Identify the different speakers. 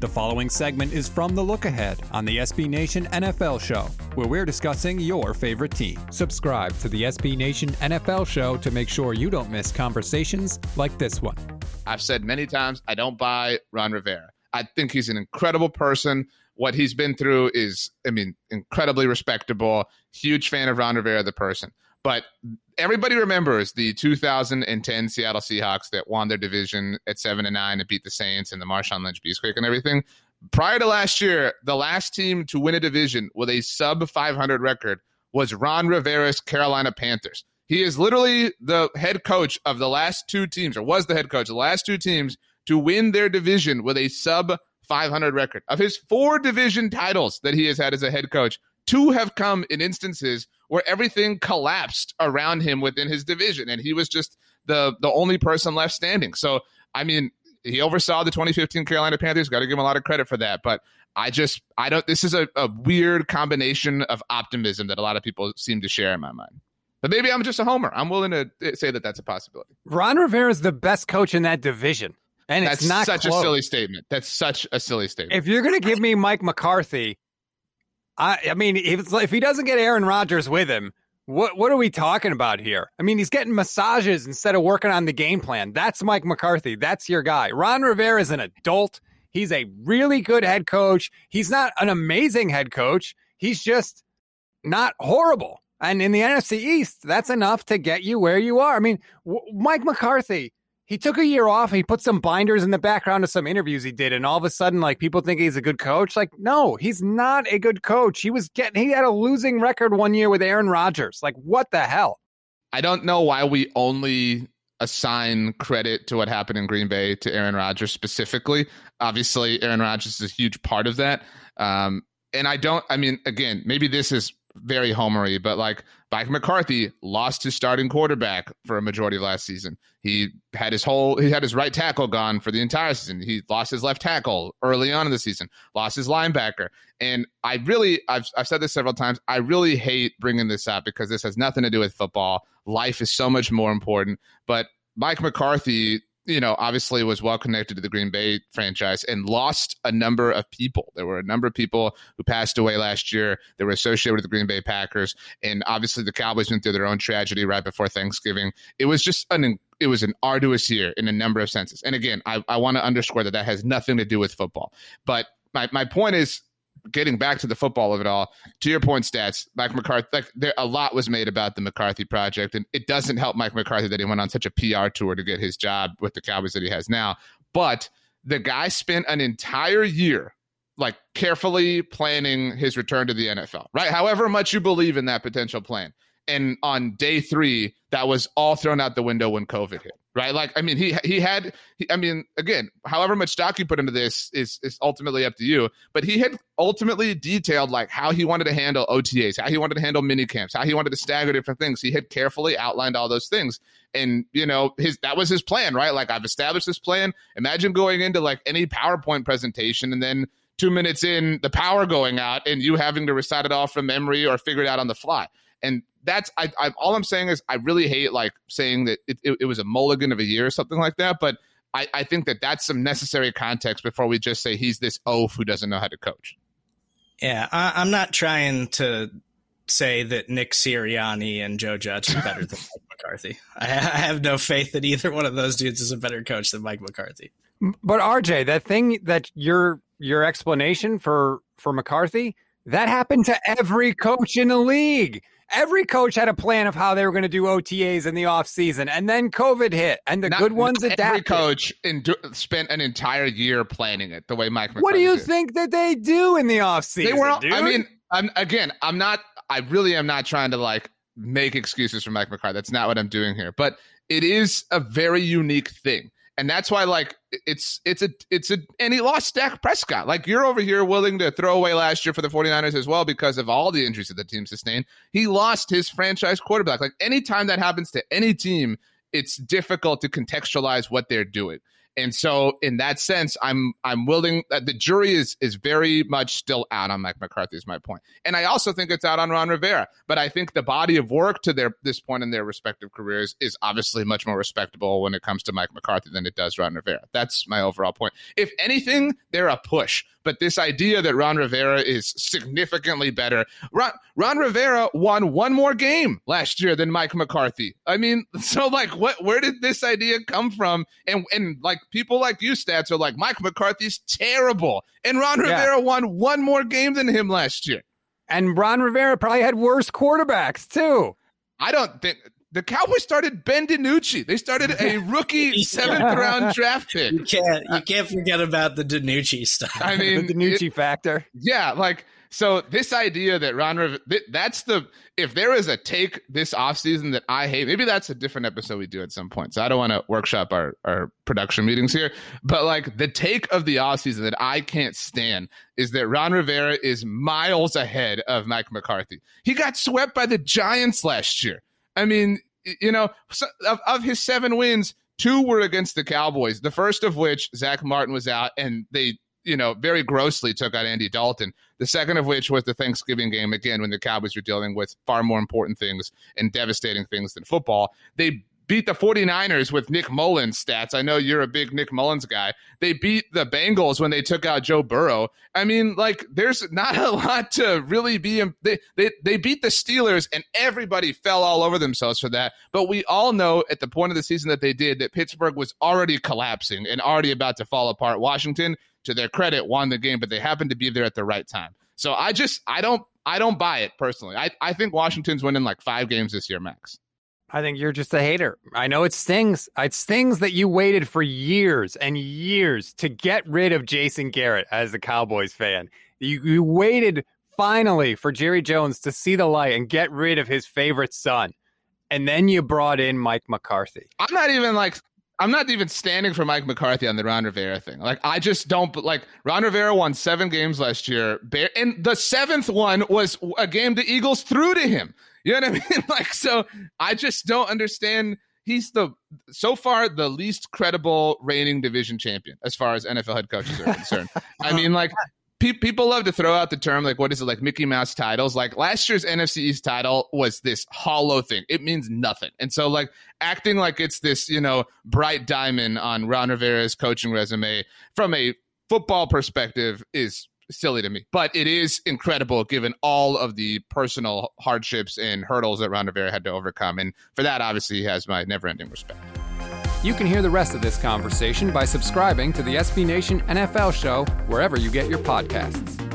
Speaker 1: The following segment is from The Look Ahead on the SB Nation NFL Show, where we're discussing your favorite team. Subscribe to the SB Nation NFL Show to make sure you don't miss conversations like this one.
Speaker 2: I've said many times I don't buy Ron Rivera. I think he's an incredible person. What he's been through is, I mean, incredibly respectable. Huge fan of Ron Rivera, the person. But everybody remembers the 2010 Seattle Seahawks that won their division at seven and nine and beat the Saints and the Marshawn Lynch Beastquake and everything. Prior to last year, the last team to win a division with a sub 500 record was Ron Rivera's Carolina Panthers. He is literally the head coach of the last two teams, or was the head coach of the last two teams to win their division with a sub 500 record. Of his four division titles that he has had as a head coach, two have come in instances where everything collapsed around him within his division, and he was just the the only person left standing. So, I mean, he oversaw the 2015 Carolina Panthers. Got to give him a lot of credit for that. But I just, I don't. This is a, a weird combination of optimism that a lot of people seem to share in my mind. But maybe I'm just a homer. I'm willing to eh, say that that's a possibility.
Speaker 3: Ron Rivera is the best coach in that division. And
Speaker 2: that's
Speaker 3: it's not
Speaker 2: such
Speaker 3: close.
Speaker 2: a silly statement. That's such a silly statement.
Speaker 3: If you're going to give me Mike McCarthy, I, I mean, if, if he doesn't get Aaron Rodgers with him, what what are we talking about here? I mean, he's getting massages instead of working on the game plan. That's Mike McCarthy. That's your guy. Ron Rivera is an adult. He's a really good head coach. He's not an amazing head coach. He's just not horrible. And in the NFC East, that's enough to get you where you are. I mean, w- Mike McCarthy, he took a year off. He put some binders in the background of some interviews he did, and all of a sudden, like people think he's a good coach. Like, no, he's not a good coach. He was getting he had a losing record one year with Aaron Rodgers. Like, what the hell?
Speaker 2: I don't know why we only assign credit to what happened in Green Bay to Aaron Rodgers specifically. Obviously, Aaron Rodgers is a huge part of that. Um, and I don't. I mean, again, maybe this is very homery, but like Mike McCarthy lost his starting quarterback for a majority of last season. He had his whole he had his right tackle gone for the entire season. He lost his left tackle early on in the season, lost his linebacker. And I really I've I've said this several times. I really hate bringing this up because this has nothing to do with football. Life is so much more important, but Mike McCarthy you know, obviously was well connected to the Green Bay franchise and lost a number of people. There were a number of people who passed away last year that were associated with the Green Bay Packers. And obviously the Cowboys went through their own tragedy right before Thanksgiving. It was just an it was an arduous year in a number of senses. And again, I, I want to underscore that that has nothing to do with football. But my, my point is getting back to the football of it all, to your point, stats, Mike McCarthy, like there a lot was made about the McCarthy project, and it doesn't help Mike McCarthy that he went on such a PR tour to get his job with the Cowboys that he has now. But the guy spent an entire year like carefully planning his return to the NFL, right? However much you believe in that potential plan. And on day three, that was all thrown out the window when COVID hit right? Like, I mean, he he had, he, I mean, again, however much stock you put into this is is ultimately up to you. But he had ultimately detailed like how he wanted to handle OTAs, how he wanted to handle mini camps, how he wanted to stagger different things. He had carefully outlined all those things, and you know, his that was his plan, right? Like, I've established this plan. Imagine going into like any PowerPoint presentation and then two minutes in the power going out and you having to recite it all from memory or figure it out on the fly. And that's I, I all I'm saying is I really hate like saying that it, it, it was a mulligan of a year or something like that, but I, I think that that's some necessary context before we just say he's this oaf who doesn't know how to coach.
Speaker 4: Yeah, I, am not trying to say that Nick Sirianni and Joe Judge are better than Mike McCarthy. I, I have no faith that either one of those dudes is a better coach than Mike McCarthy.
Speaker 3: But RJ, that thing that your your explanation for for McCarthy that happened to every coach in the league. Every coach had a plan of how they were going to do OTAs in the offseason, and then COVID hit, and the
Speaker 2: not,
Speaker 3: good ones adapted.
Speaker 2: Every coach in, spent an entire year planning it the way Mike. McCarthy
Speaker 3: what do you
Speaker 2: did.
Speaker 3: think that they do in the offseason? They were. Dude?
Speaker 2: I mean, I'm again. I'm not. I really am not trying to like make excuses for Mike McCarthy. That's not what I'm doing here. But it is a very unique thing and that's why like it's it's a it's a and he lost Dak Prescott. Like you're over here willing to throw away last year for the 49ers as well because of all the injuries that the team sustained. He lost his franchise quarterback. Like anytime that happens to any team, it's difficult to contextualize what they're doing. And so, in that sense, I'm I'm willing. Uh, the jury is is very much still out on Mike McCarthy. Is my point, and I also think it's out on Ron Rivera. But I think the body of work to their this point in their respective careers is obviously much more respectable when it comes to Mike McCarthy than it does Ron Rivera. That's my overall point. If anything, they're a push. But this idea that Ron Rivera is significantly better, Ron, Ron Rivera won one more game last year than Mike McCarthy. I mean, so like, what? Where did this idea come from? And and like people like you, stats are like Mike McCarthy's terrible, and Ron yeah. Rivera won one more game than him last year.
Speaker 3: And Ron Rivera probably had worse quarterbacks too.
Speaker 2: I don't think the Cowboys started Ben DiNucci. They started a rookie seventh round draft pick.
Speaker 4: You can't you can't forget about the DiNucci stuff.
Speaker 2: I mean,
Speaker 3: the DiNucci it, factor.
Speaker 2: Yeah, like so this idea that Ron Rivera, that's the if there is a take this offseason that I hate, maybe that's a different episode we do at some point. So I don't want to workshop our, our production meetings here. But like the take of the offseason that I can't stand is that Ron Rivera is miles ahead of Mike McCarthy. He got swept by the Giants last year. I mean, you know, of, of his seven wins, two were against the Cowboys. The first of which Zack Martin was out, and they, you know, very grossly took out Andy Dalton. The second of which was the Thanksgiving game again, when the Cowboys were dealing with far more important things and devastating things than football. They beat the 49ers with Nick Mullens stats. I know you're a big Nick Mullens guy. They beat the Bengals when they took out Joe Burrow. I mean, like, there's not a lot to really be. They, they, they beat the Steelers, and everybody fell all over themselves for that. But we all know at the point of the season that they did that Pittsburgh was already collapsing and already about to fall apart. Washington, to their credit, won the game, but they happened to be there at the right time. So I just, I don't, I don't buy it personally. I, I think Washington's winning like five games this year, max.
Speaker 3: I think you're just a hater. I know it stings. It stings that you waited for years and years to get rid of Jason Garrett as a Cowboys fan. You, you waited finally for Jerry Jones to see the light and get rid of his favorite son. And then you brought in Mike McCarthy.
Speaker 2: I'm not even like I'm not even standing for Mike McCarthy on the Ron Rivera thing. Like I just don't like Ron Rivera won seven games last year, and the seventh one was a game the Eagles threw to him. You know what I mean? Like, so I just don't understand. He's the so far the least credible reigning division champion as far as NFL head coaches are concerned. I mean, like pe- people love to throw out the term like what is it like Mickey Mouse titles? Like last year's NFC East title was this hollow thing. It means nothing. And so like acting like it's this, you know, bright diamond on Ron Rivera's coaching resume from a football perspective is silly to me. But it is incredible given all of the personal hardships and hurdles that Ron Rivera had to overcome. And for that, obviously, he has my never ending respect.
Speaker 1: You can hear the rest of this conversation by subscribing to the SB Nation NFL show wherever you get your podcasts.